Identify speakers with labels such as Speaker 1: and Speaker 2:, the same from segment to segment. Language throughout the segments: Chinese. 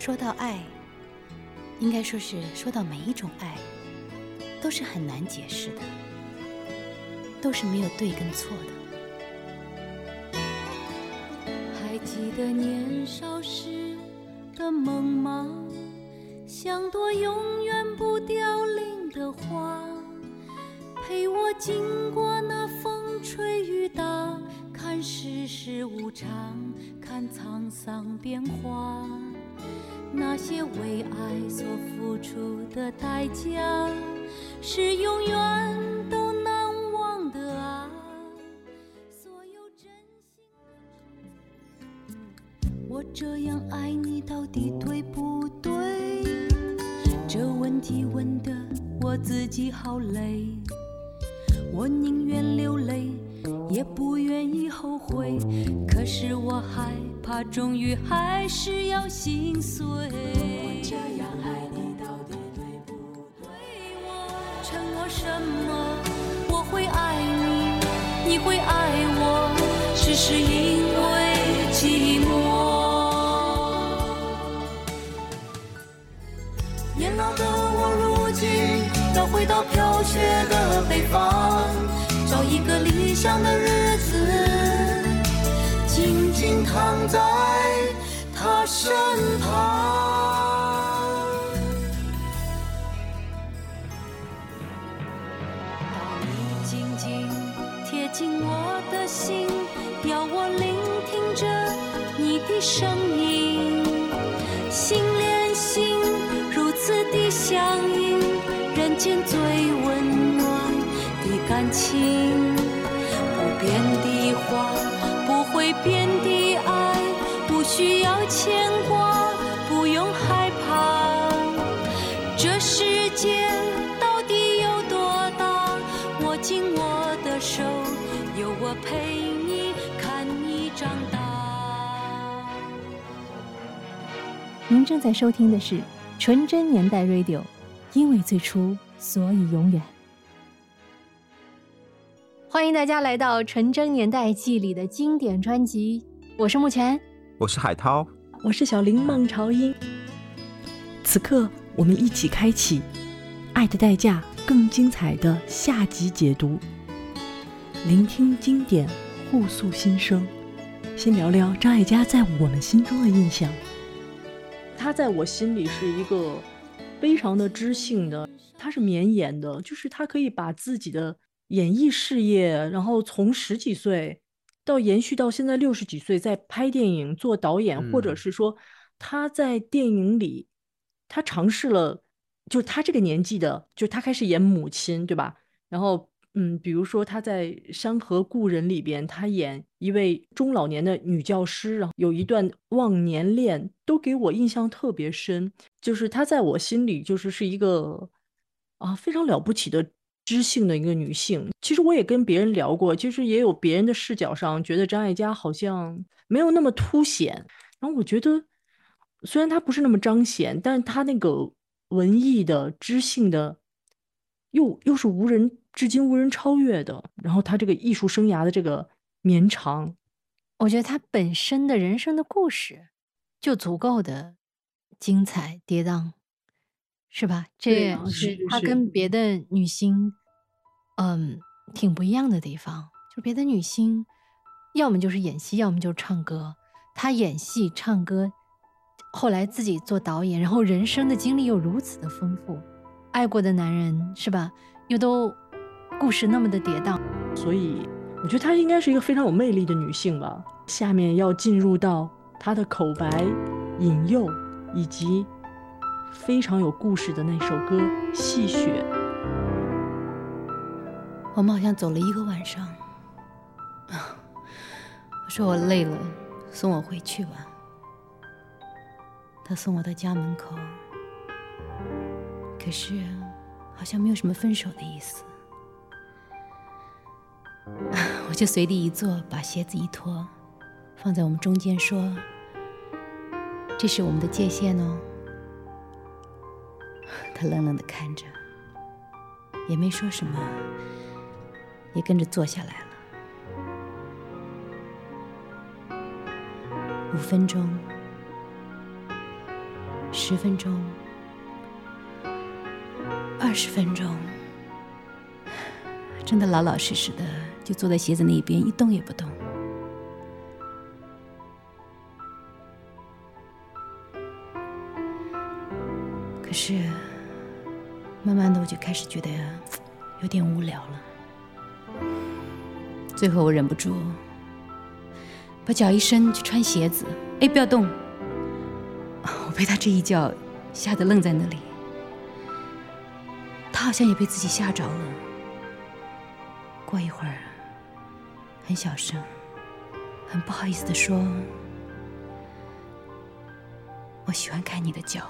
Speaker 1: 说到爱，应该说是说到每一种爱，都是很难解释的，都是没有对跟错的。
Speaker 2: 还记得年少时的梦吗？像朵永远不凋零的花，陪我经过那风吹雨打，看世事无常，看沧桑变化。那些为爱所付出的代价，是永远都难忘的啊！所有真心我这样爱你，到底对不对？这问题问的我自己好累，我宁愿流泪，也不愿意后悔。可是我害怕，终于还是要醒碎。我这样爱你，到底对不对？我承诺什么？我会爱你，你会爱我，只是因为寂寞。年老的我，如今要回到飘雪的北方，找一个理想的日子，静静躺在身旁。当你静静贴近我的心，要我聆听着你的声音，心连心，如此的相应，人间最温暖的感情。不变的话，不会变的，牵挂，不用害怕。这世界到底有多大？握紧我的手，有我陪你看你长大。
Speaker 3: 您正在收听的是《纯真年代 Radio》，因为最初，所以永远。欢迎大家来到《纯真年代记》里的经典专辑，我是目前，
Speaker 4: 我是海涛，
Speaker 5: 我是小林孟朝英。此刻，我们一起开启《爱的代价》更精彩的下集解读，聆听经典，互诉心声。先聊聊张艾嘉在我们心中的印象。他在我心里是一个非常的知性的，他是绵延的，就是他可以把自己的演艺事业，然后从十几岁到延续到现在六十几岁，在拍电影、做导演，
Speaker 4: 嗯
Speaker 5: 或者是说他在电影里，他尝试了，就是他这个年纪的，就是他开始演母亲，对吧？然后，嗯，比如说他在《山河故人》里边，他演一位中老年的女教师，然后有一段忘年恋，都给我印象特别深。就是他在我心里，就是是一个啊非常了不起的知性的一个女性。其实我也跟别人聊过，其实也有别人的视角上觉得张艾嘉好像没有那么凸显。然后我觉得，虽然她不是那么彰显，但是她那个文艺的、知性的，又又是无人至今无人超越的。然后她这个艺术生涯的这个绵长，
Speaker 3: 我觉得她本身的人生的故事就足够的精彩跌宕，是吧？这也
Speaker 5: 是
Speaker 3: 是
Speaker 5: 是是
Speaker 3: 他跟别的女星，嗯，挺不一样的地方。就别的女星，要么就是演戏，要么就是唱歌。她演戏、唱歌，后来自己做导演，然后人生的经历又如此的丰富，爱过的男人是吧？又都故事那么的跌宕。
Speaker 5: 所以我觉得她应该是一个非常有魅力的女性吧。下面要进入到她的口白、引诱以及非常有故事的那首歌《戏雪》。
Speaker 1: 我们好像走了一个晚上。啊 我说我累了，送我回去吧。他送我到家门口，可是好像没有什么分手的意思。我就随地一坐，把鞋子一脱，放在我们中间，说：“这是我们的界限哦。”他冷冷的看着，也没说什么，也跟着坐下来了。五分钟，十分钟、二十分钟，真的老老实实的就坐在鞋子那边一动也不动。可是，慢慢的我就开始觉得有点无聊了。最后我忍不住，把脚一伸去穿鞋子，哎，不要动！我被他这一叫吓得愣在那里。他好像也被自己吓着了。过一会儿，很小声、很不好意思的说：“我喜欢看你的脚。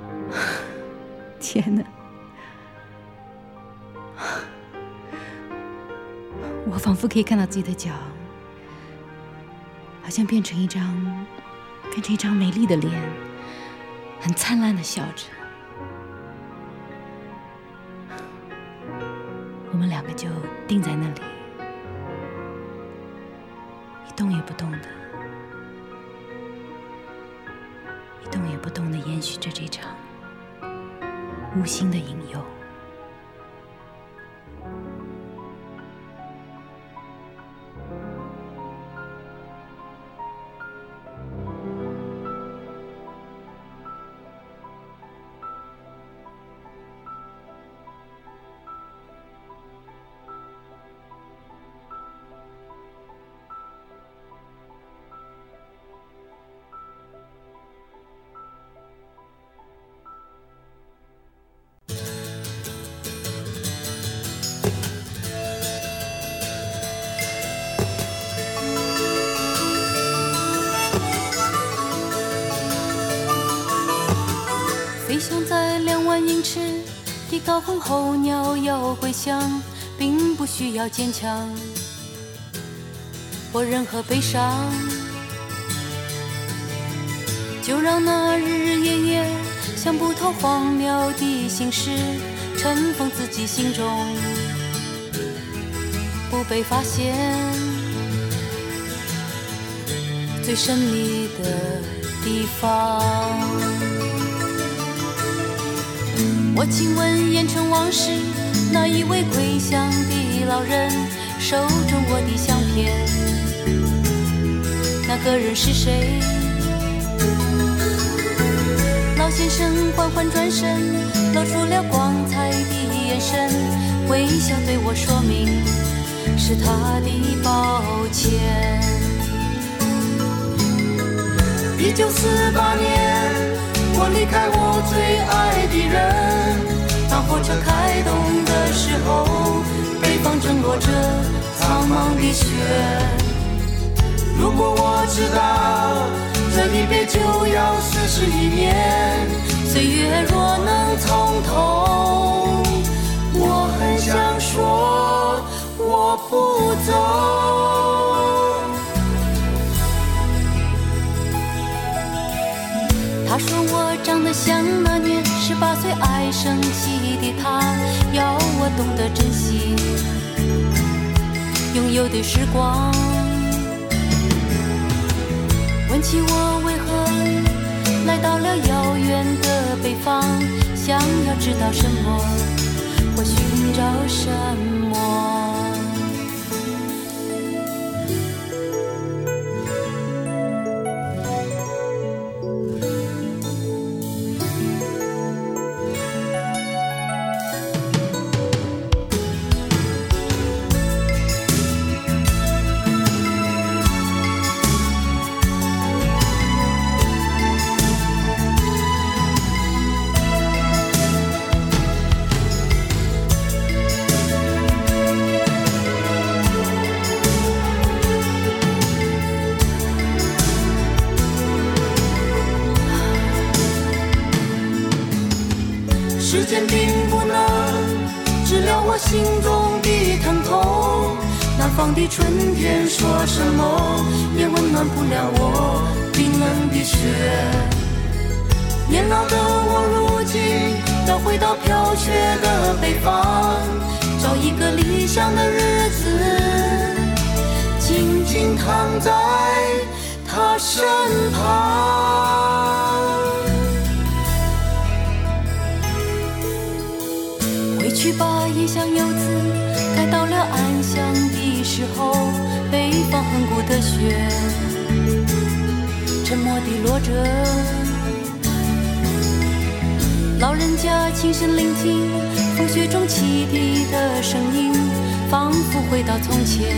Speaker 1: ”天哪！我仿佛可以看到自己的脚，好像变成一张，变成一张美丽的脸，很灿烂的笑着。我们两个就定在那里，一动也不动的，一动也不动的延续着这场无心的引诱。
Speaker 2: 候鸟要归乡，并不需要坚强或任何悲伤，就让那日日夜夜想不透荒谬的心事尘封自己心中，不被发现最神秘的地方。我亲吻烟尘往事，那一位归乡的老人手中我的相片，那个人是谁？老先生缓缓转身，露出了光彩的眼神，微笑对我说明是他的抱歉。一九四八年。我离开我最爱的人，当火车开动的时候，北方正落着苍茫的雪。如果我知道这一别就要四十一年，岁月若能从头，我很想说我不走。长得像那年十八岁爱生气的他，要我懂得珍惜拥有的时光。问起我为何来到了遥远的北方，想要知道什么或寻找什么。的春天说什么也温暖不了我冰冷的雪。年老的我如今要回到飘雪的北方，找一个理想的日子，静静躺在他身旁。回去吧，异乡游子。北方恒古的雪，沉默地落着。老人家轻声聆听风雪中汽笛的声音，仿佛回到从前，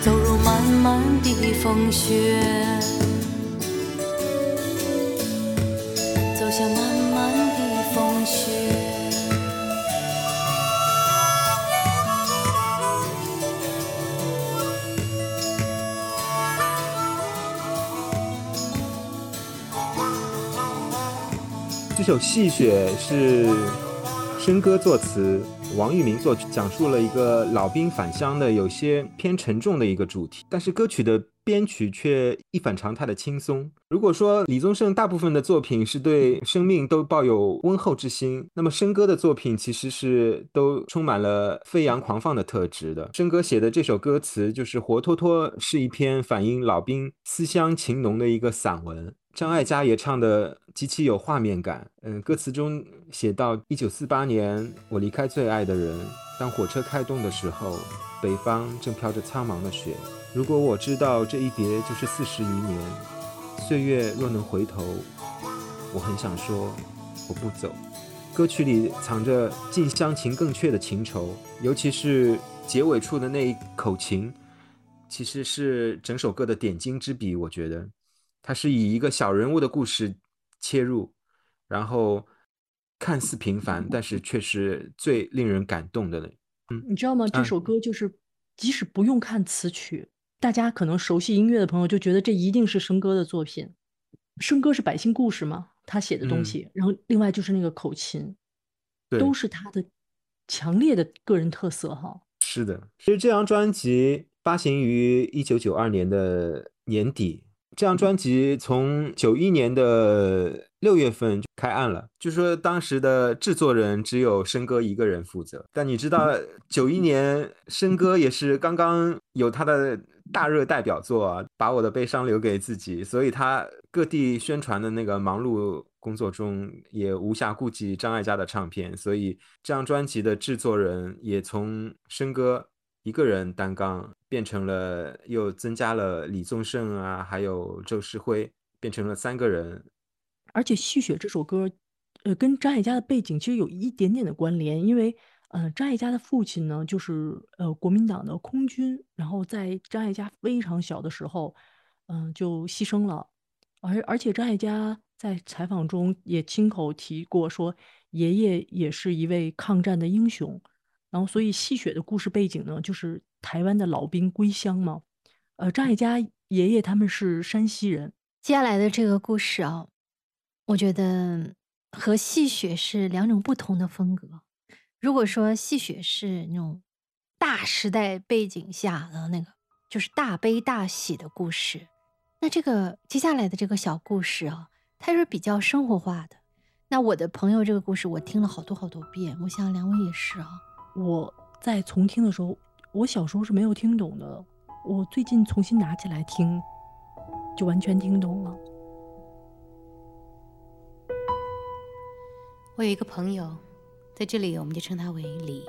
Speaker 2: 走入漫漫的风雪，
Speaker 4: 这首《戏雪》是笙歌作词，王玉明作曲，讲述了一个老兵返乡的有些偏沉重的一个主题，但是歌曲的编曲却一反常态的轻松。如果说李宗盛大部分的作品是对生命都抱有温厚之心，那么笙歌的作品其实是都充满了飞扬狂放的特质的。笙歌写的这首歌词，就是活脱脱是一篇反映老兵思乡情浓的一个散文。张艾嘉也唱的极其有画面感。嗯，歌词中写到：一九四八年，我离开最爱的人。当火车开动的时候，北方正飘着苍茫的雪。如果我知道这一别就是四十余年，岁月若能回头，我很想说我不走。歌曲里藏着近乡情更怯的情愁，尤其是结尾处的那一口琴，其实是整首歌的点睛之笔。我觉得。它是以一个小人物的故事切入，然后看似平凡，但是却是最令人感动的。
Speaker 5: 嗯，你知道吗？这首歌就是即使不用看词曲，大家可能熟悉音乐的朋友就觉得这一定是笙歌的作品。笙歌是百姓故事嘛，他写的东西。然后另外就是那个口琴，都是他的强烈的个人特色哈。
Speaker 4: 是的，其实这张专辑发行于一九九二年的年底。这张专辑从九一年的六月份就开案了，据说当时的制作人只有申哥一个人负责。但你知道，九一年申哥也是刚刚有他的大热代表作啊，《把我的悲伤留给自己》，所以他各地宣传的那个忙碌工作中也无暇顾及张艾嘉的唱片，所以这张专辑的制作人也从申哥。一个人担纲变成了，又增加了李宗盛啊，还有周世辉，变成了三个人。
Speaker 5: 而且《戏雪》这首歌，呃，跟张艾嘉的背景其实有一点点的关联，因为，呃，张艾嘉的父亲呢，就是呃国民党的空军，然后在张艾嘉非常小的时候，嗯，就牺牲了。而而且张艾嘉在采访中也亲口提过，说爷爷也是一位抗战的英雄。然后，所以戏雪的故事背景呢，就是台湾的老兵归乡嘛。呃，张艾嘉爷爷他们是山西人。
Speaker 3: 接下来的这个故事啊，我觉得和戏雪是两种不同的风格。如果说戏雪是那种大时代背景下的那个，就是大悲大喜的故事，那这个接下来的这个小故事啊，它是比较生活化的。那我的朋友这个故事，我听了好多好多遍，我想两位也是啊。
Speaker 5: 我在重听的时候，我小时候是没有听懂的。我最近重新拿起来听，就完全听懂了。
Speaker 1: 我有一个朋友，在这里我们就称他为李。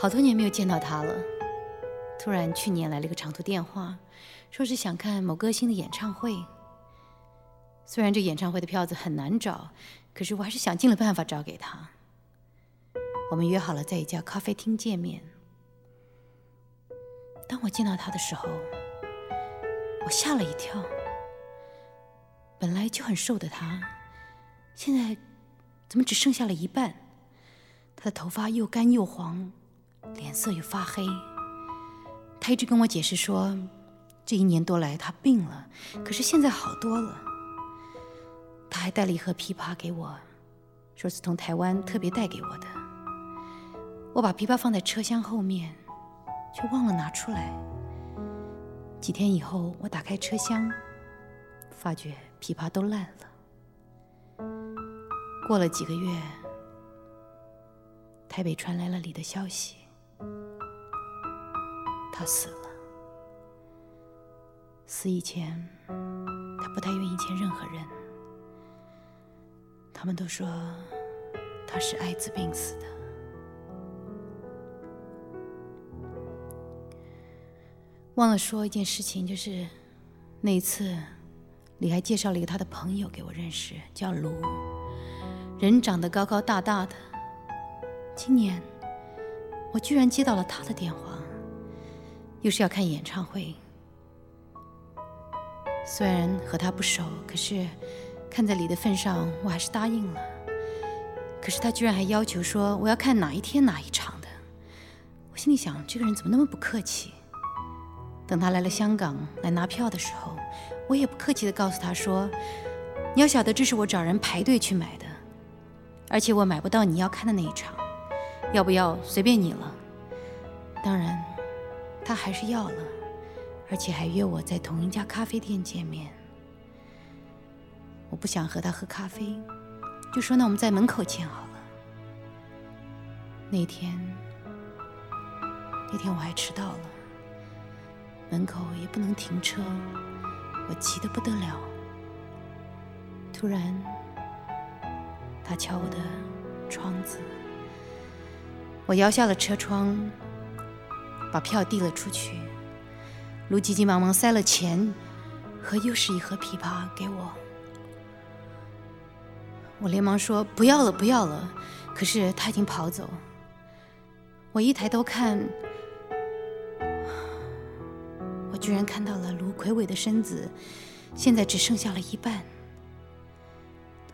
Speaker 1: 好多年没有见到他了，突然去年来了一个长途电话，说是想看某歌星的演唱会。虽然这演唱会的票子很难找，可是我还是想尽了办法找给他。我们约好了在一家咖啡厅见面。当我见到他的时候，我吓了一跳。本来就很瘦的他，现在怎么只剩下了一半？他的头发又干又黄，脸色又发黑。他一直跟我解释说，这一年多来他病了，可是现在好多了。他还带了一盒枇杷给我，说是从台湾特别带给我的。我把琵琶放在车厢后面，却忘了拿出来。几天以后，我打开车厢，发觉琵琶都烂了。过了几个月，台北传来了李的消息，他死了。死以前，他不太愿意见任何人。他们都说他是艾滋病死的。忘了说一件事情，就是那一次，李还介绍了一个他的朋友给我认识，叫卢，人长得高高大大的。今年我居然接到了他的电话，又是要看演唱会。虽然和他不熟，可是看在李的份上，我还是答应了。可是他居然还要求说我要看哪一天哪一场的，我心里想，这个人怎么那么不客气？等他来了香港来拿票的时候，我也不客气的告诉他说：“你要晓得，这是我找人排队去买的，而且我买不到你要看的那一场，要不要随便你了。”当然，他还是要了。而且还约我在同一家咖啡店见面。我不想和他喝咖啡，就说那我们在门口见好了。那天，那天我还迟到了，门口也不能停车，我急得不得了。突然，他敲我的窗子，我摇下了车窗，把票递了出去。卢急急忙忙塞了钱和又是一盒枇杷给我，我连忙说不要了，不要了。可是他已经跑走。我一抬头看，居然看到了卢魁伟的身子，现在只剩下了一半。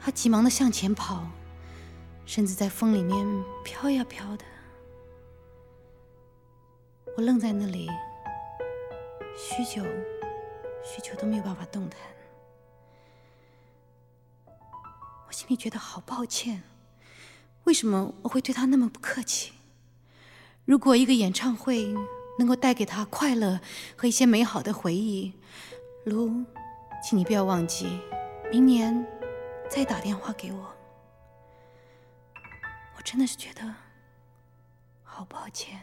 Speaker 1: 他急忙的向前跑，身子在风里面飘呀飘的。我愣在那里。许久，许久都没有办法动弹。我心里觉得好抱歉，为什么我会对他那么不客气？如果一个演唱会能够带给他快乐和一些美好的回忆，卢，请你不要忘记，明年再打电话给我。我真的是觉得好抱歉。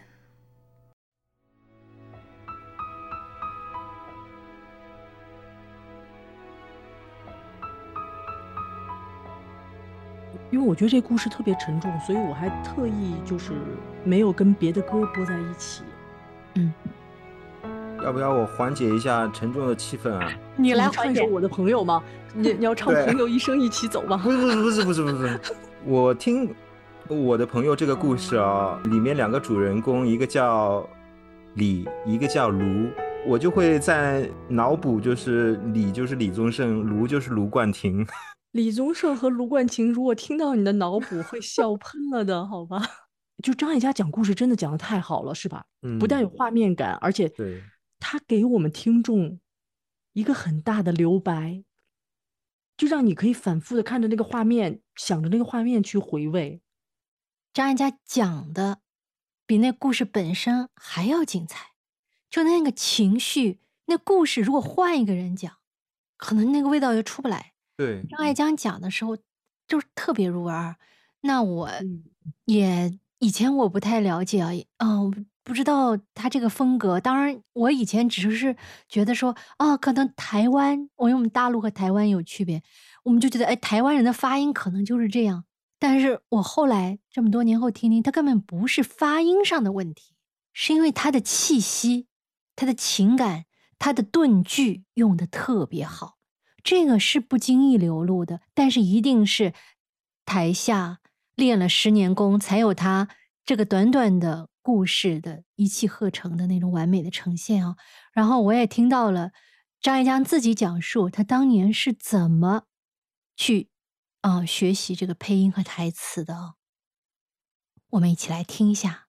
Speaker 5: 因为我觉得这故事特别沉重，所以我还特意就是没有跟别的歌播在一起。
Speaker 3: 嗯，
Speaker 4: 要不要我缓解一下沉重的气氛啊？
Speaker 3: 你来
Speaker 5: 唱一首《我的朋友》吗？你 你要唱《朋友一生一起走》吗？
Speaker 4: 不是不是不是不是不是，我听我的朋友这个故事啊，里面两个主人公，一个叫李，一个叫卢，我就会在脑补，就是李就是李宗盛，卢就是卢冠廷。
Speaker 5: 李宗盛和卢冠廷，如果听到你的脑补，会笑喷了的，好吧？就张艾嘉讲故事真的讲的太好了，是吧？
Speaker 4: 嗯，
Speaker 5: 不但有画面感，而且
Speaker 4: 对，
Speaker 5: 他给我们听众一个很大的留白，就让你可以反复的看着那个画面，想着那个画面去回味。
Speaker 3: 张艾嘉讲的比那故事本身还要精彩，就那个情绪，那故事如果换一个人讲，可能那个味道就出不来。
Speaker 4: 对
Speaker 3: 张艾嘉讲的时候，就是特别入耳。那我也以前我不太了解啊，嗯，不知道他这个风格。当然，我以前只是觉得说，哦，可能台湾，我因为我们大陆和台湾有区别，我们就觉得，哎，台湾人的发音可能就是这样。但是我后来这么多年后听听，他根本不是发音上的问题，是因为他的气息、他的情感、他的顿句用的特别好。这个是不经意流露的，但是一定是台下练了十年功，才有他这个短短的故事的一气呵成的那种完美的呈现啊。然后我也听到了张艾嘉自己讲述他当年是怎么去啊学习这个配音和台词的，我们一起来听一下。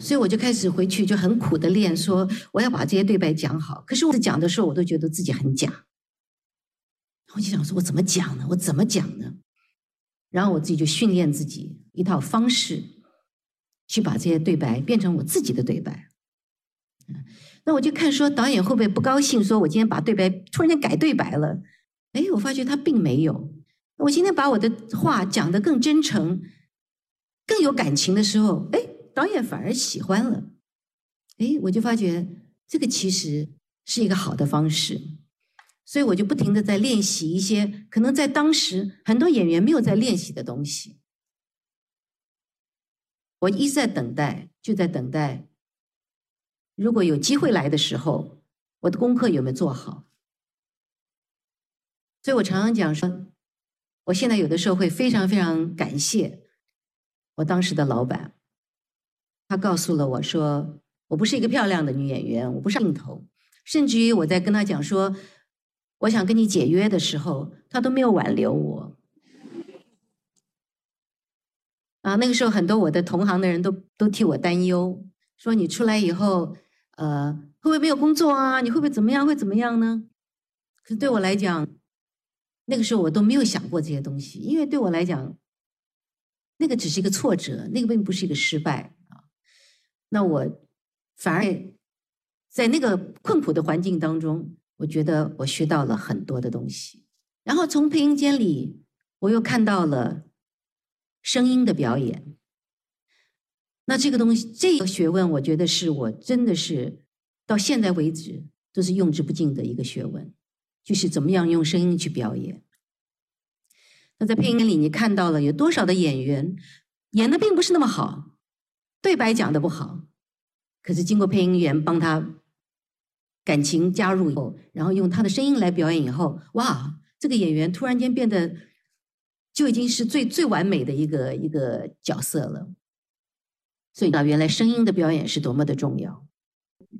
Speaker 6: 所以我就开始回去就很苦的练，说我要把这些对白讲好。可是我讲的时候，我都觉得自己很假。我就想说，我怎么讲呢？我怎么讲呢？然后我自己就训练自己一套方式，去把这些对白变成我自己的对白。那我就看说导演会不会不高兴，说我今天把对白突然间改对白了。哎，我发觉他并没有。我今天把我的话讲得更真诚、更有感情的时候，哎。导演反而喜欢了，哎，我就发觉这个其实是一个好的方式，所以我就不停的在练习一些可能在当时很多演员没有在练习的东西。我一直在等待，就在等待如果有机会来的时候，我的功课有没有做好？所以我常常讲说，我现在有的时候会非常非常感谢我当时的老板，他告诉了我说，我不是一个漂亮的女演员，我不是镜头，甚至于我在跟他讲说，我想跟你解约的时候，他都没有挽留我。啊，那个时候很多我的同行的人都都替我担忧，说你出来以后，呃，会不会没有工作啊？你会不会怎么样？会怎么样呢？可是对我来讲，那个时候我都没有想过这些东西，因为对我来讲，那个只是一个挫折，那个并不是一个失败啊。那我反而在那个困苦的环境当中，我觉得我学到了很多的东西。然后从配音间里，我又看到了。声音的表演，那这个东西，这个学问，我觉得是我真的是到现在为止都是用之不尽的一个学问，就是怎么样用声音去表演。那在配音里，你看到了有多少的演员演的并不是那么好，对白讲的不好，可是经过配音员帮他感情加入以后，然后用他的声音来表演以后，哇，这个演员突然间变得。就已经是最最完美的一个一个角色了，所以呢，原来声音的表演是多么的重要。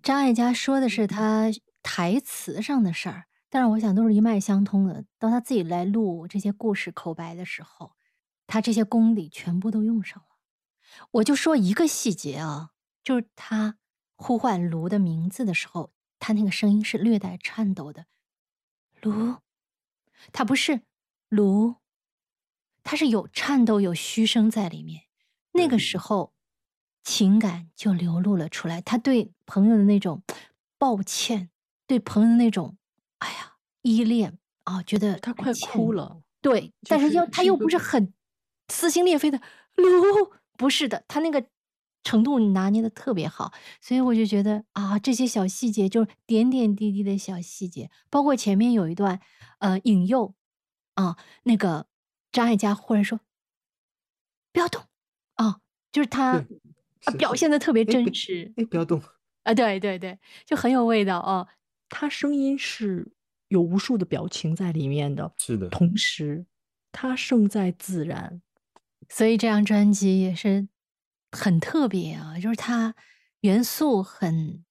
Speaker 3: 张艾嘉说的是他台词上的事儿，但是我想都是一脉相通的。当他自己来录这些故事口白的时候，他这些功底全部都用上了。我就说一个细节啊，就是他呼唤卢的名字的时候，他那个声音是略带颤抖的，卢，他不是卢。他是有颤抖、有嘘声在里面，那个时候情感就流露了出来。他对朋友的那种抱歉，对朋友的那种哎呀依恋啊，觉得
Speaker 5: 他快哭了。
Speaker 3: 对，但是又他又不是很撕心裂肺的卢，不是的，他那个程度拿捏的特别好，所以我就觉得啊，这些小细节就是点点滴滴的小细节，包括前面有一段呃引诱啊那个。张艾嘉忽然说：“不要动，啊，就是他，表现的特别真实。
Speaker 4: 哎，不要动
Speaker 3: 啊！对对对，就很有味道啊。
Speaker 5: 他声音是有无数的表情在里面的，
Speaker 4: 是的。
Speaker 5: 同时，他胜在自然，
Speaker 3: 所以这张专辑也是很特别啊。就是他元素很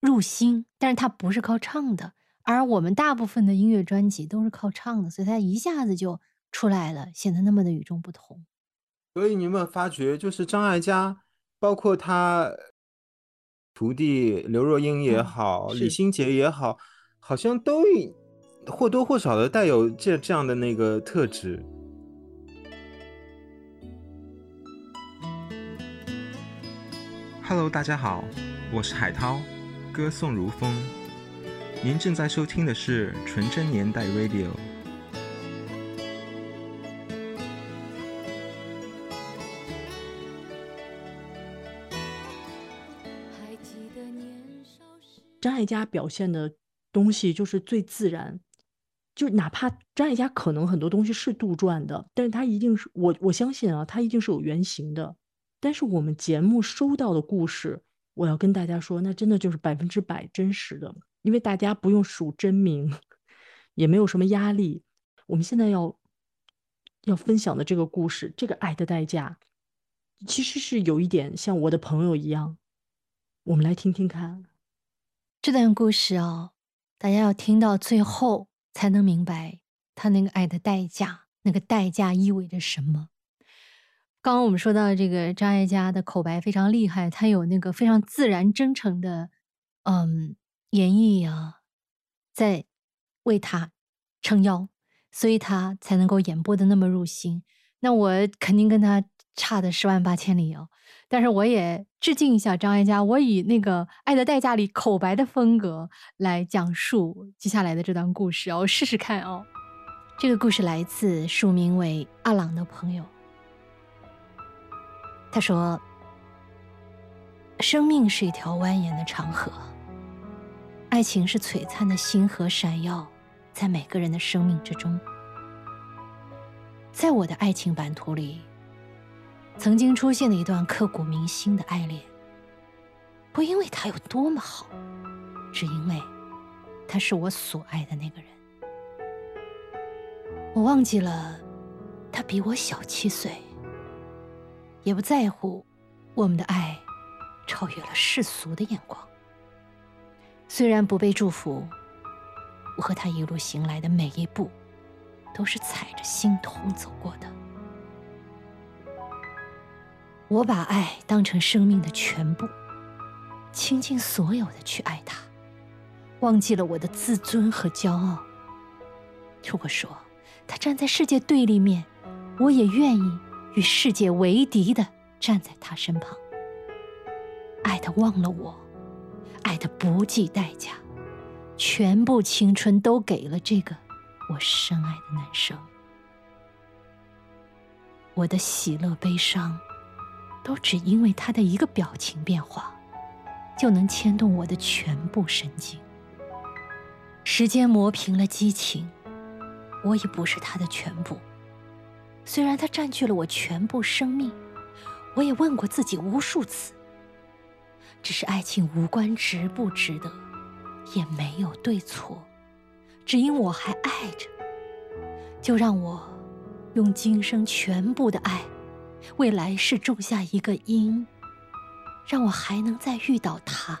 Speaker 3: 入心，但是他不是靠唱的，而我们大部分的音乐专辑都是靠唱的，所以他一下子就。”出来了，显得那么的与众不同。
Speaker 4: 所以你有没有发觉，就是张艾嘉，包括他徒弟刘若英也好，李心洁也好，好像都或多或少的带有这这样的那个特质。Hello，大家好，我是海涛，歌颂如风。您正在收听的是纯真年代 Radio。
Speaker 5: 张艾嘉表现的东西就是最自然，就哪怕张艾嘉可能很多东西是杜撰的，但是他一定是我我相信啊，他一定是有原型的。但是我们节目收到的故事，我要跟大家说，那真的就是百分之百真实的，因为大家不用署真名，也没有什么压力。我们现在要要分享的这个故事，这个爱的代价，其实是有一点像我的朋友一样，我们来听听看。
Speaker 3: 这段故事哦，大家要听到最后才能明白他那个爱的代价，那个代价意味着什么。刚刚我们说到这个张艾嘉的口白非常厉害，他有那个非常自然真诚的嗯演绎啊，在为他撑腰，所以他才能够演播的那么入心。那我肯定跟他差的十万八千里哦。但是我也致敬一下张艾嘉，我以那个《爱的代价》里口白的风格来讲述接下来的这段故事哦，试试看哦。这个故事来自署名为阿朗的朋友，他说：“生命是一条蜿蜒的长河，爱情是璀璨的星河，闪耀在每个人的生命之中。在我的爱情版图里。”曾经出现的一段刻骨铭心的爱恋，不因为他有多么好，只因为他是我所爱的那个人。我忘记了他比我小七岁，也不在乎我们的爱超越了世俗的眼光。虽然不被祝福，我和他一路行来的每一步，都是踩着心痛走过的。我把爱当成生命的全部，倾尽所有的去爱他，忘记了我的自尊和骄傲。如果说他站在世界对立面，我也愿意与世界为敌的站在他身旁，爱的忘了我。爱的不计代价，全部青春都给了这个我深爱的男生。我的喜乐悲伤，都只因为他的一个表情变化，就能牵动我的全部神经。时间磨平了激情，我已不是他的全部。虽然他占据了我全部生命，我也问过自己无数次。只是爱情无关值不值得，也没有对错，只因我还爱着，就让我用今生全部的爱，为来世种下一个因，让我还能再遇到他。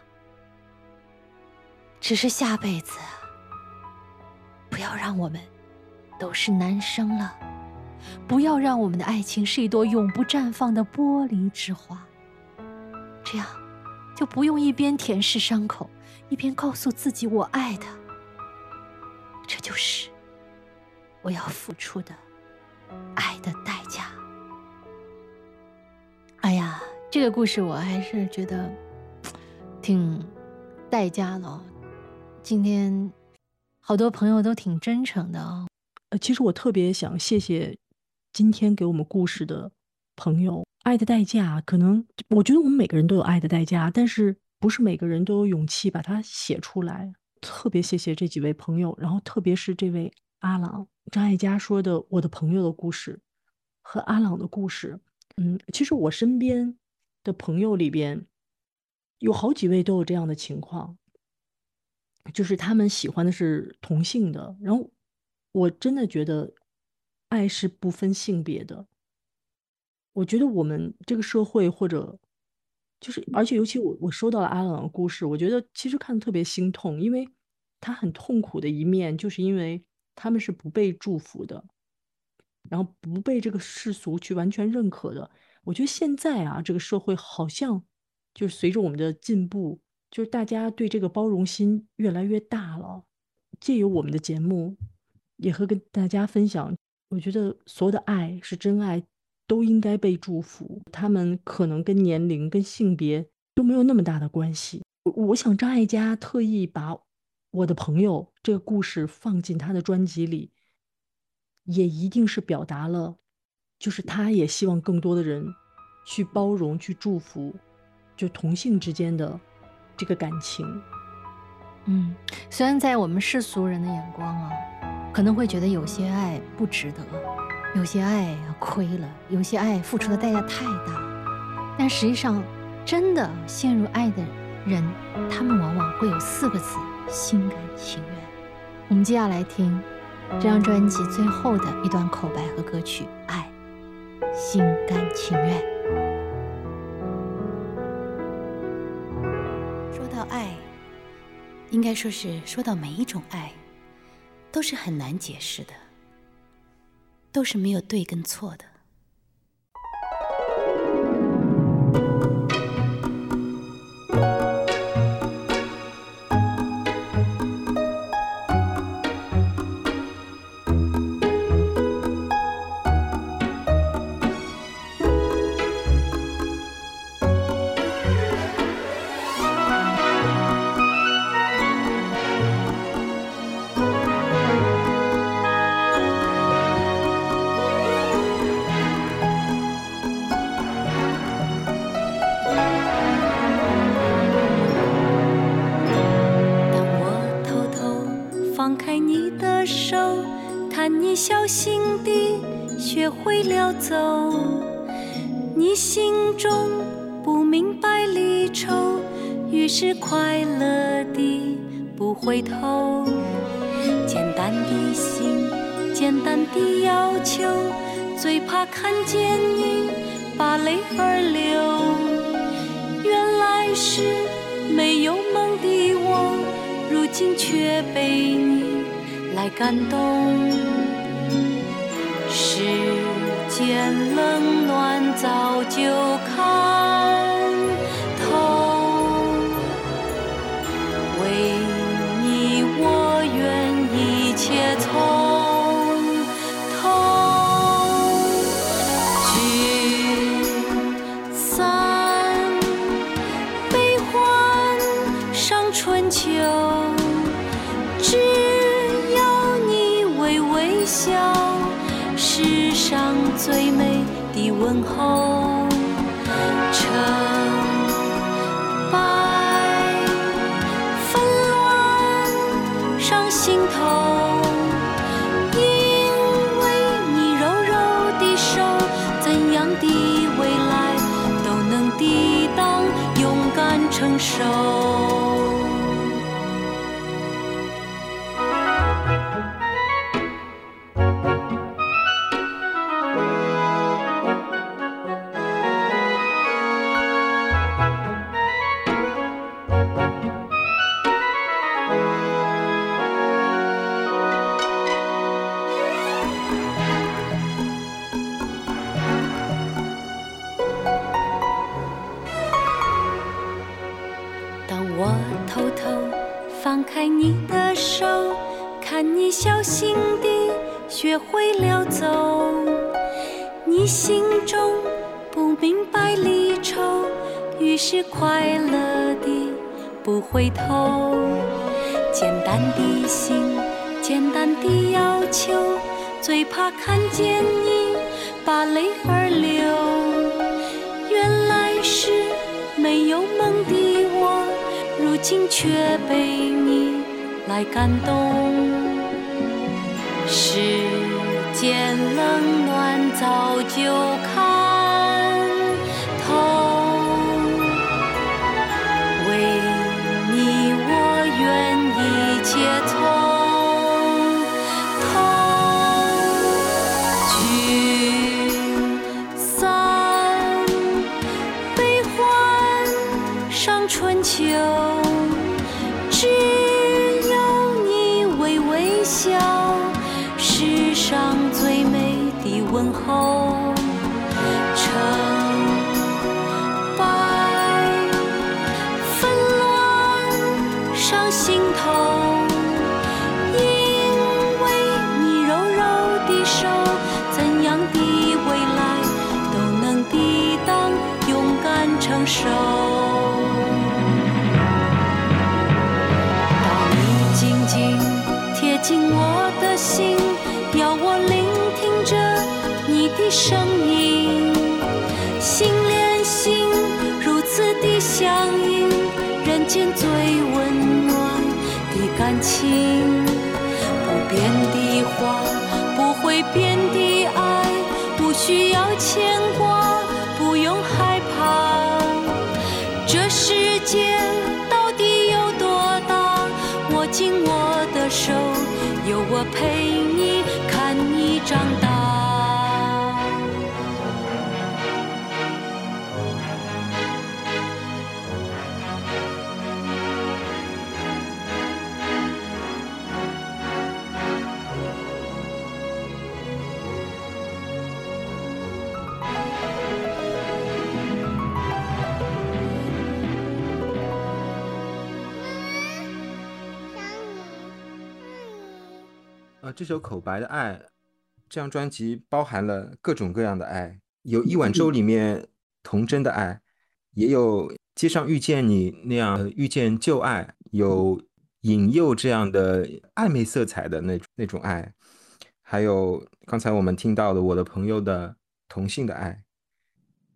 Speaker 3: 只是下辈子，不要让我们都是男生了，不要让我们的爱情是一朵永不绽放的玻璃之花，这样。就不用一边舔舐伤口，一边告诉自己我爱他。这就是我要付出的爱的代价。哎呀，这个故事我还是觉得挺代价的。今天好多朋友都挺真诚的啊。
Speaker 5: 呃，其实我特别想谢谢今天给我们故事的朋友。爱的代价，可能我觉得我们每个人都有爱的代价，但是不是每个人都有勇气把它写出来。特别谢谢这几位朋友，然后特别是这位阿朗张艾嘉说的我的朋友的故事和阿朗的故事。嗯，其实我身边的朋友里边有好几位都有这样的情况，就是他们喜欢的是同性的，然后我真的觉得爱是不分性别的。我觉得我们这个社会，或者就是，而且尤其我我收到了阿朗的故事，我觉得其实看的特别心痛，因为他很痛苦的一面，就是因为他们是不被祝福的，然后不被这个世俗去完全认可的。我觉得现在啊，这个社会好像就是随着我们的进步，就是大家对这个包容心越来越大了。借由我们的节目，也会跟大家分享，我觉得所有的爱是真爱。都应该被祝福，他们可能跟年龄、跟性别都没有那么大的关系。我想张艾嘉特意把我的朋友这个故事放进他的专辑里，也一定是表达了，就是他也希望更多的人去包容、去祝福，就同性之间的这个感情。
Speaker 3: 嗯，虽然在我们世俗人的眼光啊，可能会觉得有些爱不值得。有些爱亏了，有些爱付出的代价太大，但实际上，真的陷入爱的人，他们往往会有四个字：心甘情愿。我们接下来听这张专辑最后的一段口白和歌曲《爱》，心甘情愿。
Speaker 1: 说到爱，应该说是说到每一种爱，都是很难解释的。都是没有对跟错的。
Speaker 2: 是快乐的不回头。简单的心，简单的要求，最怕看见你把泪儿流。原来是没有梦的我，如今却被你来感动。世间冷暖早就看快乐地不回头。简单的心，简单的要求，最怕看见你把泪儿流。原来是没有梦的我，如今却被你来感动。世间冷暖早就看心，要我聆听着你的声音，心连心，如此的相应，人间最温暖的感情。不变的话，不会变的爱，不需要牵挂，我陪你，看你长大。
Speaker 4: 这首《口白的爱》这张专辑包含了各种各样的爱，有一碗粥里面童真的爱，也有街上遇见你那样遇见旧爱，有引诱这样的暧昧色彩的那那种爱，还有刚才我们听到的我的朋友的同性的爱。《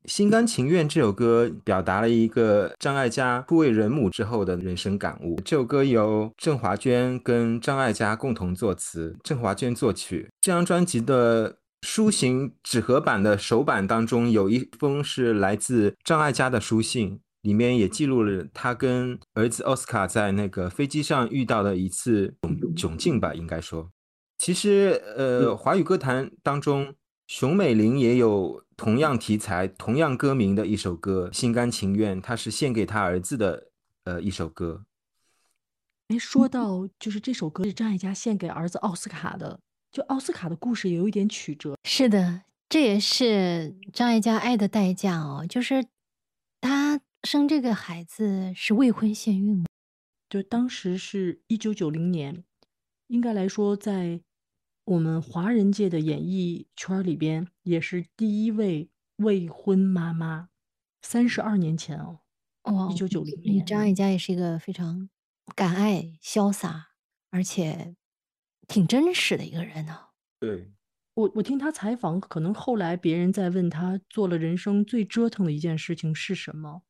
Speaker 4: 心甘情愿》这首歌表达了一个张艾嘉初为人母之后的人生感悟。这首歌由郑华娟跟张艾嘉共同作词，郑华娟作曲。这张专辑的书形纸盒版的首版当中有一封是来自张艾嘉的书信，里面也记录了他跟儿子奥斯卡在那个飞机上遇到的一次窘窘境吧，应该说。其实，呃，华语歌坛当中，熊美玲也有同样题材、同样歌名的一首歌《心甘情愿》，它是献给他儿子的，呃，一首歌。
Speaker 5: 哎，说到就是这首歌是张艾嘉献给儿子奥斯卡的，就奥斯卡的故事也有一点曲折。
Speaker 3: 是的，这也是张艾嘉爱的代价哦，就是他生这个孩子是未婚先孕
Speaker 5: 就当时是一九九零年，应该来说在我们华人界的演艺圈里边也是第一位未婚妈妈，三十二年前哦，
Speaker 3: 哦，
Speaker 5: 一九九零年。
Speaker 3: 张艾嘉也是一个非常。敢爱、潇洒，而且挺真实的一个人呢。
Speaker 4: 对
Speaker 5: 我，我听他采访，可能后来别人在问他做了人生最折腾的一件事情是什么，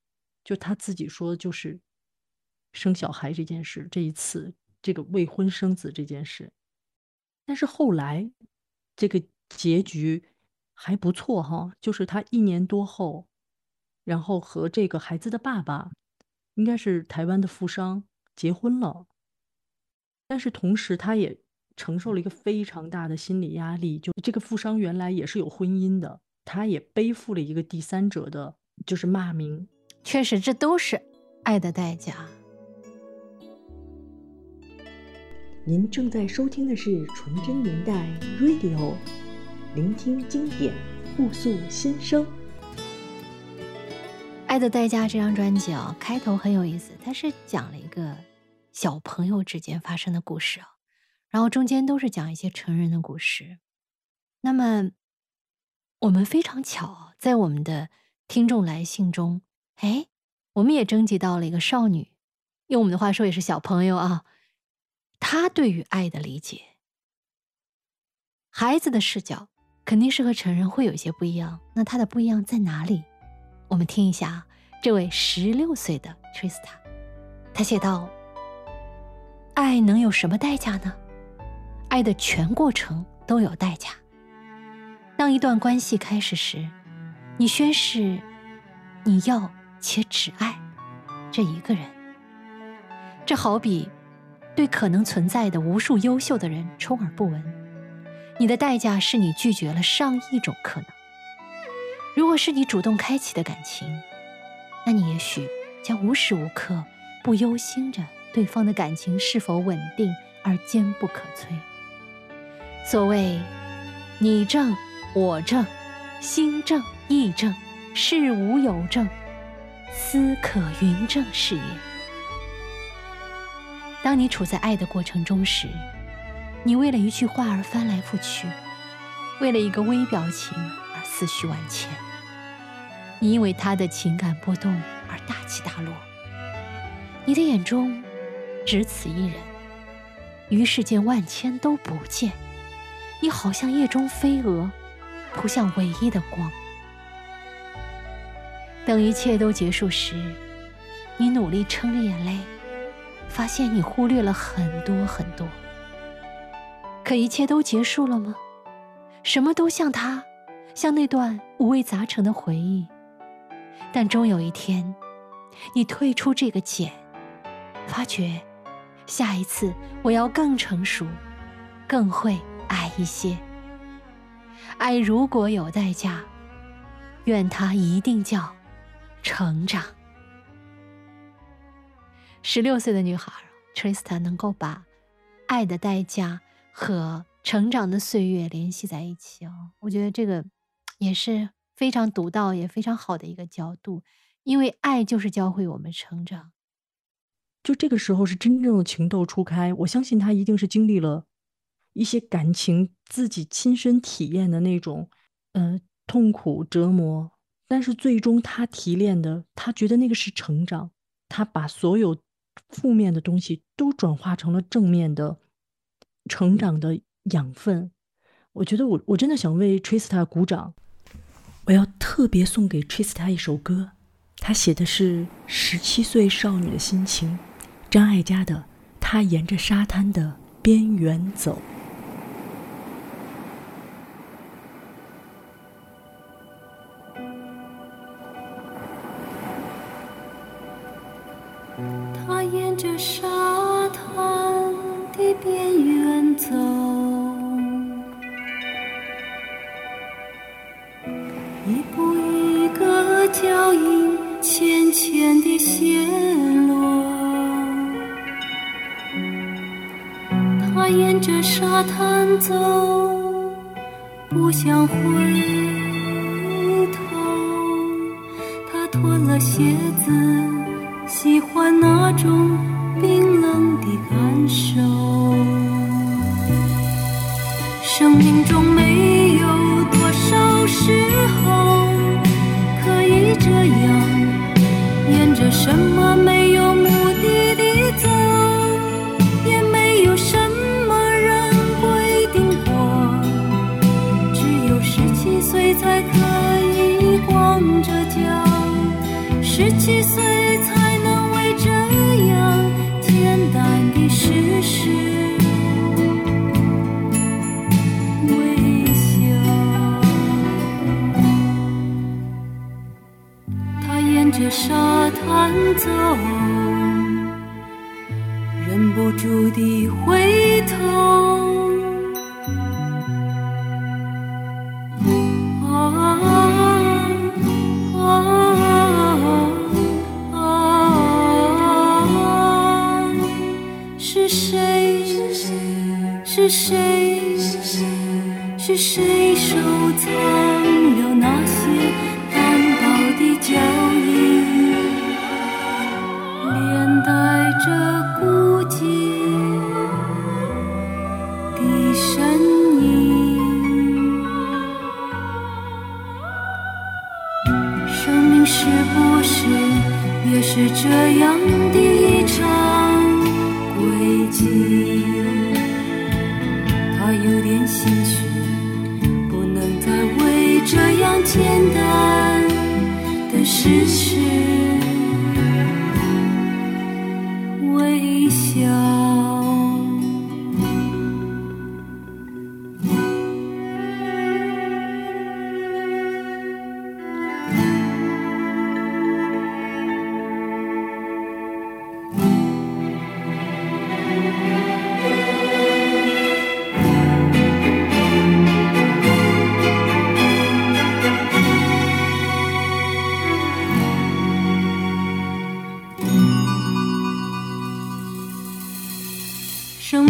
Speaker 5: 就他自己说就是生小孩这件事。这一次，这个未婚生子这件事，但是后来这个结局还不错哈，就是他一年多后，然后和这个孩子的爸爸，应该是台湾的富商。结婚了，但是同时他也承受了一个非常大的心理压力。就这个富商原来也是有婚姻的，他也背负了一个第三者的，就是骂名。
Speaker 3: 确实，这都是爱的代价。
Speaker 5: 您正在收听的是《纯真年代 Radio》，聆听经典，互诉心声。
Speaker 3: 《爱的代价》这张专辑啊，开头很有意思，它是讲了一个。小朋友之间发生的故事啊，然后中间都是讲一些成人的故事。那么，我们非常巧，在我们的听众来信中，哎，我们也征集到了一个少女，用我们的话说也是小朋友啊。他对于爱的理解，孩子的视角肯定是和成人会有一些不一样。那他的不一样在哪里？我们听一下这位十六岁的 Trista，他写道。爱能有什么代价呢？爱的全过程都有代价。当一段关系开始时，你宣誓你要且只爱这一个人。这好比对可能存在的无数优秀的人充耳不闻。你的代价是你拒绝了上亿种可能。如果是你主动开启的感情，那你也许将无时无刻不忧心着。对方的感情是否稳定而坚不可摧？所谓“你正我正，心正意正，事无有正，思可云正”是也。当你处在爱的过程中时，你为了一句话而翻来覆去，为了一个微表情而思绪万千，你因为他的情感波动而大起大落，你的眼中。只此一人，于世间万千都不见。你好像夜中飞蛾，扑向唯一的光。等一切都结束时，你努力撑着眼泪，发现你忽略了很多很多。可一切都结束了吗？什么都像他，像那段五味杂陈的回忆。但终有一天，你退出这个茧，发觉。下一次我要更成熟，更会爱一些。爱如果有代价，愿它一定叫成长。十六岁的女孩 Trista 能够把爱的代价和成长的岁月联系在一起哦，我觉得这个也是非常独到也非常好的一个角度，因为爱就是教会我们成长。
Speaker 5: 就这个时候是真正的情窦初开，我相信他一定是经历了一些感情，自己亲身体验的那种，呃，痛苦折磨。但是最终他提炼的，他觉得那个是成长，他把所有负面的东西都转化成了正面的成长的养分。我觉得我我真的想为 Trista 鼓掌，我要特别送给 Trista 一首歌，他写的是十七岁少女的心情。张艾嘉的《他沿着沙滩的边缘走》。
Speaker 2: 脚印，浅浅地陷落。他沿着沙滩走，不想回头。他脱了鞋子，喜欢那种冰冷的感受。生命中没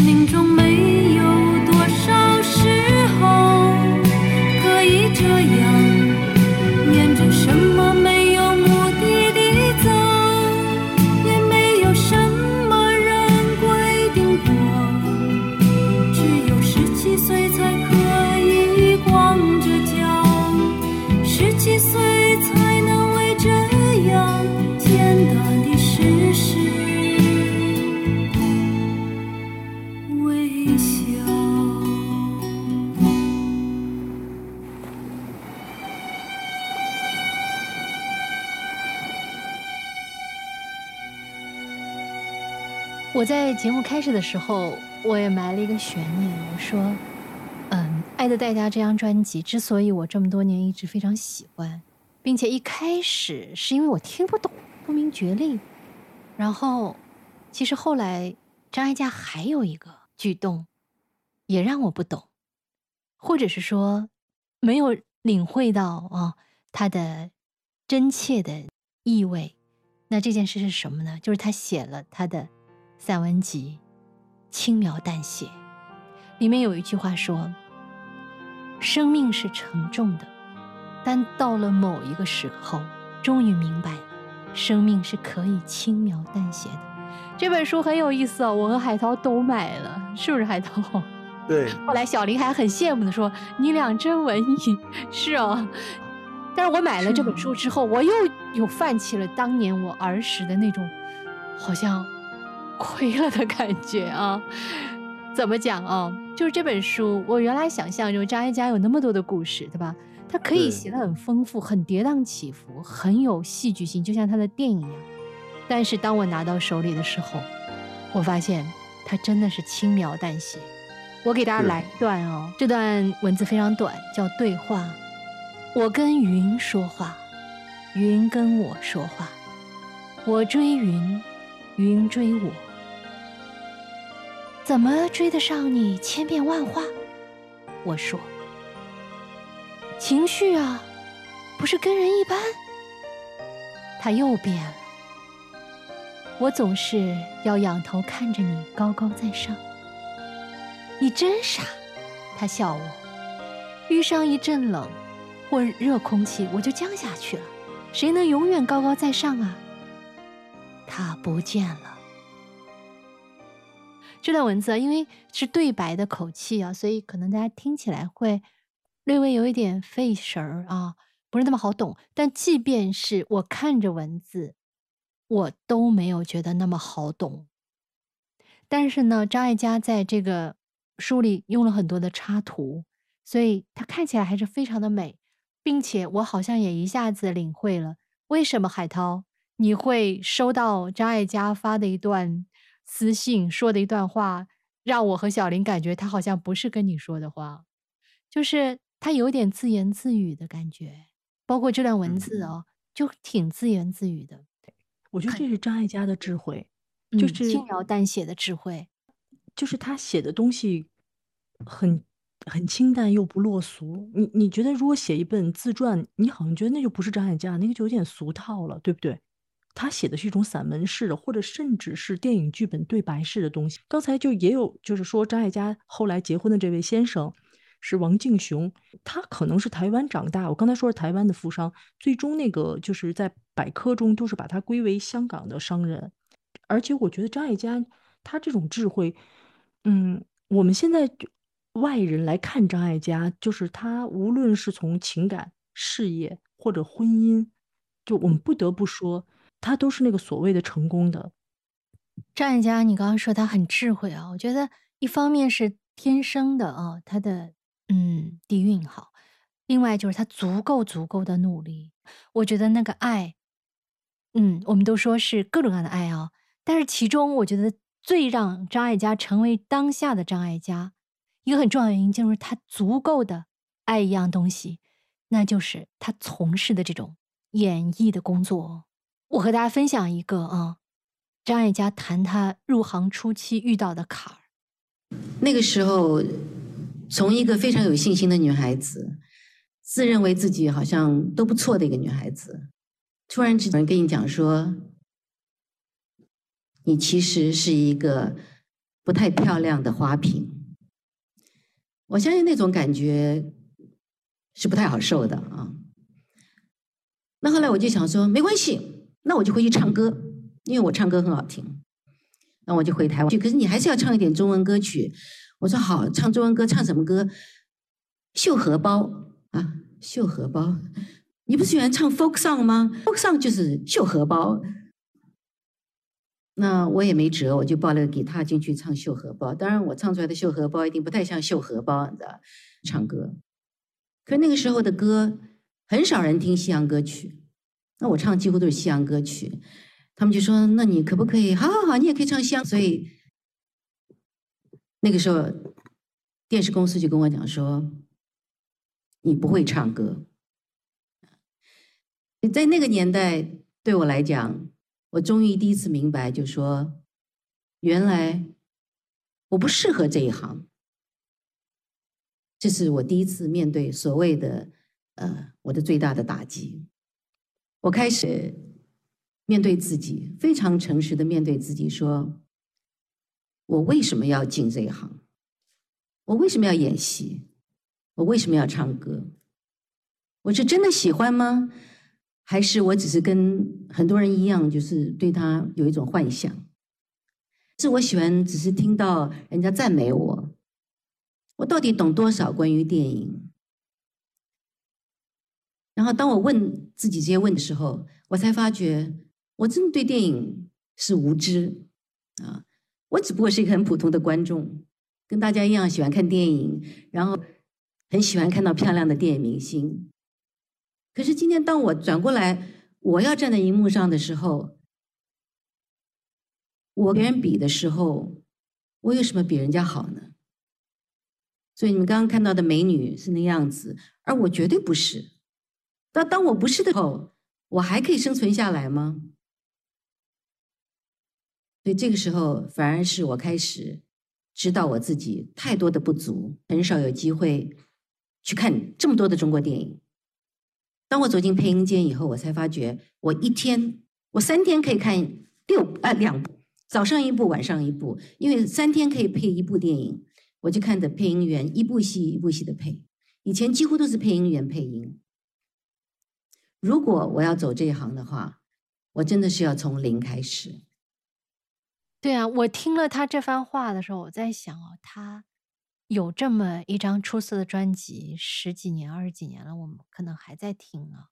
Speaker 2: 命中没有
Speaker 3: 开始的时候，我也埋了一个悬念，我说，嗯，《爱的代价》这张专辑之所以我这么多年一直非常喜欢，并且一开始是因为我听不懂不明觉厉，然后其实后来张艾嘉还有一个举动，也让我不懂，或者是说没有领会到啊他的真切的意味。那这件事是什么呢？就是他写了他的散文集《轻描淡写》，里面有一句话说：“生命是沉重的，但到了某一个时候，终于明白，生命是可以轻描淡写的。”这本书很有意思哦，我和海涛都买了，是不是海涛？
Speaker 4: 对，
Speaker 3: 后来小林还很羡慕的说：“你俩真文艺。”是哦，但是我买了这本书之后，我又有泛起了当年我儿时的那种，好像亏了的感觉啊。怎么讲啊？就是这本书，我原来想象中张艾嘉有那么多的故事，对吧？他可以写的很丰富，很跌宕起伏，很有戏剧性，就像他的电影一样。但是当我拿到手里的时候，我发现他真的是轻描淡写。我给大家来一段哦，这段文字非常短，叫对话。我跟云说话，云跟我说话。我追云，云追我，怎么追得上你千变万化？我说，情绪啊，不是跟人一般。他又变了，我总是要仰头看着你高高在上，你真傻。他笑我，遇上一阵冷或热空气，我就降下去了。谁能永远高高在上啊？他不见了。这段文字因为是对白的口气啊，所以可能大家听起来会略微有一点费神儿啊，不是那么好懂。但即便是我看着文字，我都没有觉得那么好懂。但是呢，张艾嘉在这个。书里用了很多的插图，所以它看起来还是非常的美，并且我好像也一下子领会了为什么海涛你会收到张艾嘉发的一段私信说的一段话，让我和小林感觉他好像不是跟你说的话，就是他有点自言自语的感觉，包括这段文字哦，就挺自言自语的。
Speaker 5: 我觉得这是张艾嘉的智慧，就是
Speaker 3: 轻描淡写的智慧。
Speaker 5: 就是他写的东西很很清淡又不落俗。你你觉得如果写一本自传，你好像觉得那就不是张艾嘉，那个就有点俗套了，对不对？他写的是一种散文式的，或者甚至是电影剧本对白式的东西。刚才就也有就是说张艾嘉后来结婚的这位先生是王敬雄，他可能是台湾长大。我刚才说是台湾的富商，最终那个就是在百科中都是把他归为香港的商人。而且我觉得张艾嘉他这种智慧。嗯，我们现在外人来看张艾嘉，就是他无论是从情感、事业或者婚姻，就我们不得不说，他都是那个所谓的成功的。
Speaker 3: 张艾嘉，你刚刚说他很智慧啊，我觉得一方面是天生的啊，他的嗯底蕴好，另外就是他足够足够的努力。我觉得那个爱，嗯，我们都说是各种各样的爱啊，但是其中我觉得。最让张艾嘉成为当下的张艾嘉，一个很重要原因就是他足够的爱一样东西，那就是他从事的这种演绎的工作。我和大家分享一个啊，张艾嘉谈他入行初期遇到的坎儿。
Speaker 6: 那个时候，从一个非常有信心的女孩子，自认为自己好像都不错的一个女孩子，突然之间跟你讲说。你其实是一个不太漂亮的花瓶，我相信那种感觉是不太好受的啊。那后来我就想说，没关系，那我就回去唱歌，因为我唱歌很好听。那我就回台湾去，可是你还是要唱一点中文歌曲。我说好，唱中文歌，唱什么歌？绣荷包啊，绣荷包。你不是喜欢唱 folk song 吗？folk song 就是绣荷包。那我也没辙，我就抱了个吉他进去唱《绣荷包》。当然，我唱出来的《绣荷包》一定不太像绣荷包，你知道？唱歌，可那个时候的歌很少人听西洋歌曲，那我唱几乎都是西洋歌曲。他们就说：“那你可不可以？好好好，你也可以唱西洋。”所以那个时候，电视公司就跟我讲说：“你不会唱歌。”在那个年代，对我来讲。我终于第一次明白，就说原来我不适合这一行。这是我第一次面对所谓的呃我的最大的打击。我开始面对自己，非常诚实的面对自己，说我为什么要进这一行？我为什么要演戏？我为什么要唱歌？我是真的喜欢吗？还是我只是跟很多人一样，就是对他有一种幻想。是我喜欢，只是听到人家赞美我。我到底懂多少关于电影？然后当我问自己这些问的时候，我才发觉，我真的对电影是无知啊！我只不过是一个很普通的观众，跟大家一样喜欢看电影，然后很喜欢看到漂亮的电影明星。可是今天，当我转过来，我要站在荧幕上的时候，我跟人比的时候，我有什么比人家好呢？所以你们刚刚看到的美女是那样子，而我绝对不是。那当我不是的时候，我还可以生存下来吗？所以这个时候反而是我开始知道我自己太多的不足，很少有机会去看这么多的中国电影。当我走进配音间以后，我才发觉我一天我三天可以看六啊两部，早上一部，晚上一部，因为三天可以配一部电影，我就看着配音员一部戏一部戏的配。以前几乎都是配音员配音。如果我要走这一行的话，我真的是要从零开始。
Speaker 3: 对啊，我听了他这番话的时候，我在想哦，他有这么一张出色的专辑，十几年、二十几年了，我们可能还在听啊。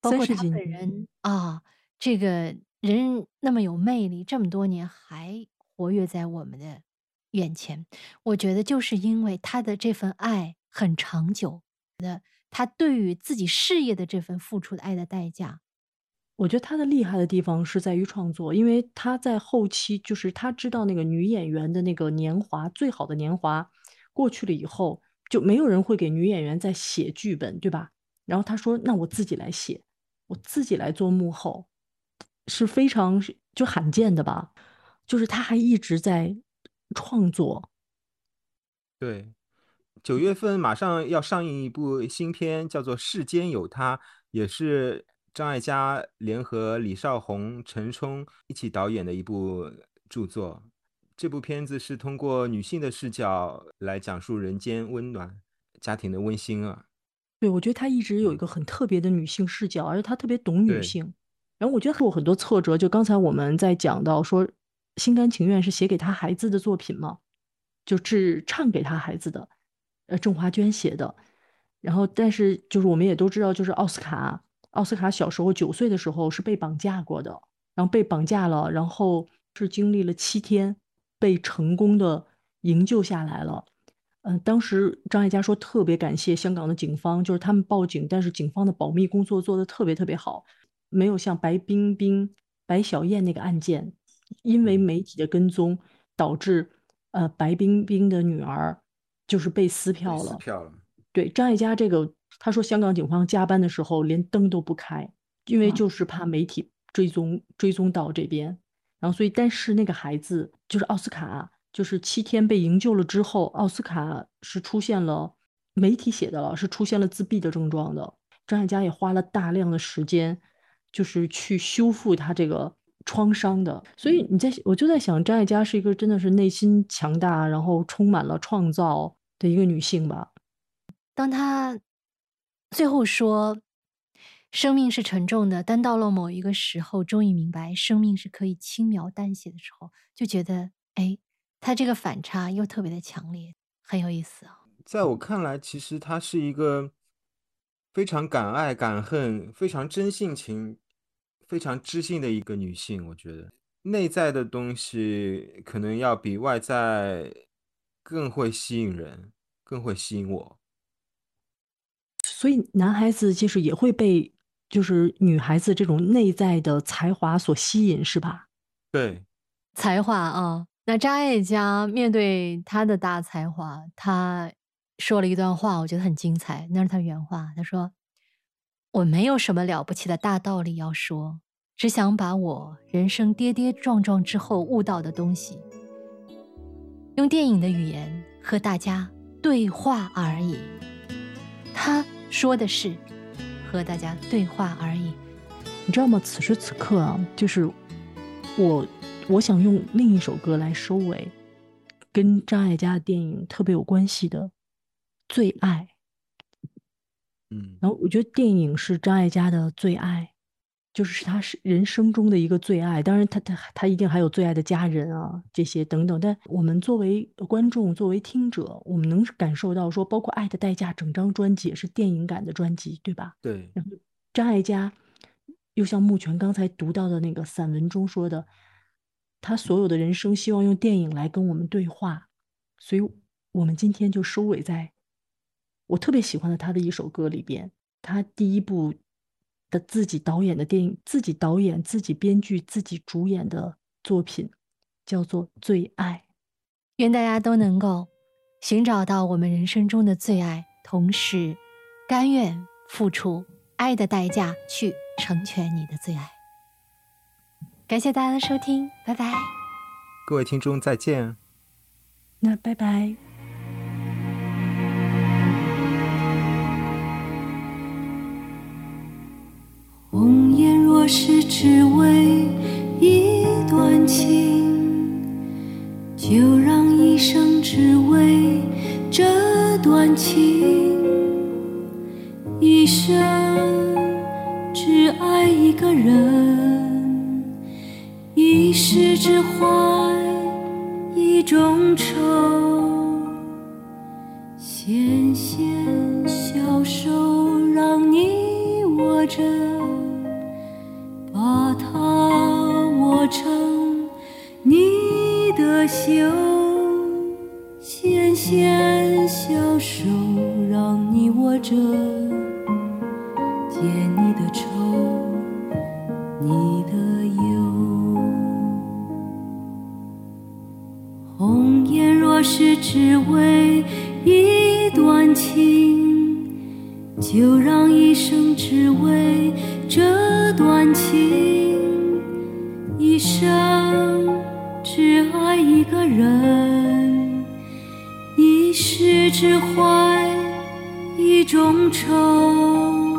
Speaker 3: 包括他本人啊，这个人那么有魅力，这么多年还活跃在我们的眼前，我觉得就是因为他的这份爱很长久的，他对于自己事业的这份付出的爱的代价。
Speaker 5: 我觉得他的厉害的地方是在于创作，因为他在后期就是他知道那个女演员的那个年华最好的年华过去了以后，就没有人会给女演员再写剧本，对吧？然后他说：“那我自己来写，我自己来做幕后，是非常就罕见的吧？就是他还一直在创作。”
Speaker 4: 对，九月份马上要上映一部新片，叫做《世间有他》，也是。张艾嘉联合李少红、陈冲一起导演的一部著作，这部片子是通过女性的视角来讲述人间温暖、家庭的温馨啊。
Speaker 5: 对，我觉得她一直有一个很特别的女性视角，而且她特别懂女性。然后我觉得有很多挫折，就刚才我们在讲到说，心甘情愿是写给她孩子的作品嘛，就是唱给她孩子的，呃，郑华娟写的。然后，但是就是我们也都知道，就是奥斯卡。奥斯卡小时候九岁的时候是被绑架过的，然后被绑架了，然后是经历了七天，被成功的营救下来了。嗯，当时张艾嘉说特别感谢香港的警方，就是他们报警，但是警方的保密工作做得特别特别好，没有像白冰冰、白小燕那个案件，因为媒体的跟踪导致呃白冰冰的女儿就是被撕票了。撕
Speaker 4: 票了。
Speaker 5: 对张艾嘉这个。他说，香港警方加班的时候连灯都不开，因为就是怕媒体追踪追踪到这边。然后，所以但是那个孩子就是奥斯卡，就是七天被营救了之后，奥斯卡是出现了媒体写的了，是出现了自闭的症状的。张艾嘉也花了大量的时间，就是去修复他这个创伤的。所以你在我就在想，张艾嘉是一个真的是内心强大，然后充满了创造的一个女性吧。
Speaker 3: 当她。最后说，生命是沉重的，但到了某一个时候，终于明白生命是可以轻描淡写的时候，就觉得，哎，她这个反差又特别的强烈，很有意思啊。
Speaker 4: 在我看来，其实她是一个非常敢爱敢恨、非常真性情、非常知性的一个女性。我觉得内在的东西可能要比外在更会吸引人，更会吸引我。
Speaker 5: 所以男孩子其实也会被就是女孩子这种内在的才华所吸引，是吧？
Speaker 4: 对，
Speaker 3: 才华啊。那张艾嘉面对他的大才华，他说了一段话，我觉得很精彩。那是他原话，他说：“我没有什么了不起的大道理要说，只想把我人生跌跌撞撞之后悟到的东西，用电影的语言和大家对话而已。”他。说的是和大家对话而已，
Speaker 5: 你知道吗？此时此刻啊，就是我，我想用另一首歌来收尾，跟张艾嘉的电影特别有关系的《最爱》。
Speaker 4: 嗯，
Speaker 5: 然后我觉得电影是张艾嘉的最爱。就是是他是人生中的一个最爱，当然他他他一定还有最爱的家人啊，这些等等。但我们作为观众，作为听者，我们能感受到说，包括《爱的代价》整张专辑也是电影感的专辑，对吧？
Speaker 4: 对。
Speaker 5: 然后张艾嘉又像木泉刚才读到的那个散文中说的，他所有的人生希望用电影来跟我们对话，所以我们今天就收尾在我特别喜欢的他的一首歌里边，他第一部。的自己导演的电影，自己导演、自己编剧、自己主演的作品，叫做《最爱》。
Speaker 3: 愿大家都能够寻找到我们人生中的最爱，同时甘愿付出爱的代价去成全你的最爱。感谢大家的收听，拜拜。
Speaker 4: 各位听众再见。
Speaker 5: 那拜拜。
Speaker 2: 是只为一段情，就让一生只为这段情，一生只爱一个人，一世只怀一种愁。纤纤小手让你握着，把它握成你的袖。纤纤小手让你握着，解你的愁，你的忧。红颜若是只为一段情，就让一生只为人，一世只怀一种愁。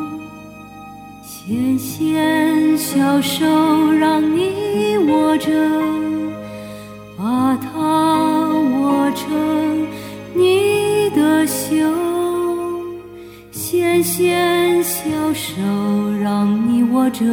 Speaker 2: 纤纤小手让你握着。把它握成你的袖，纤纤小手让你握着，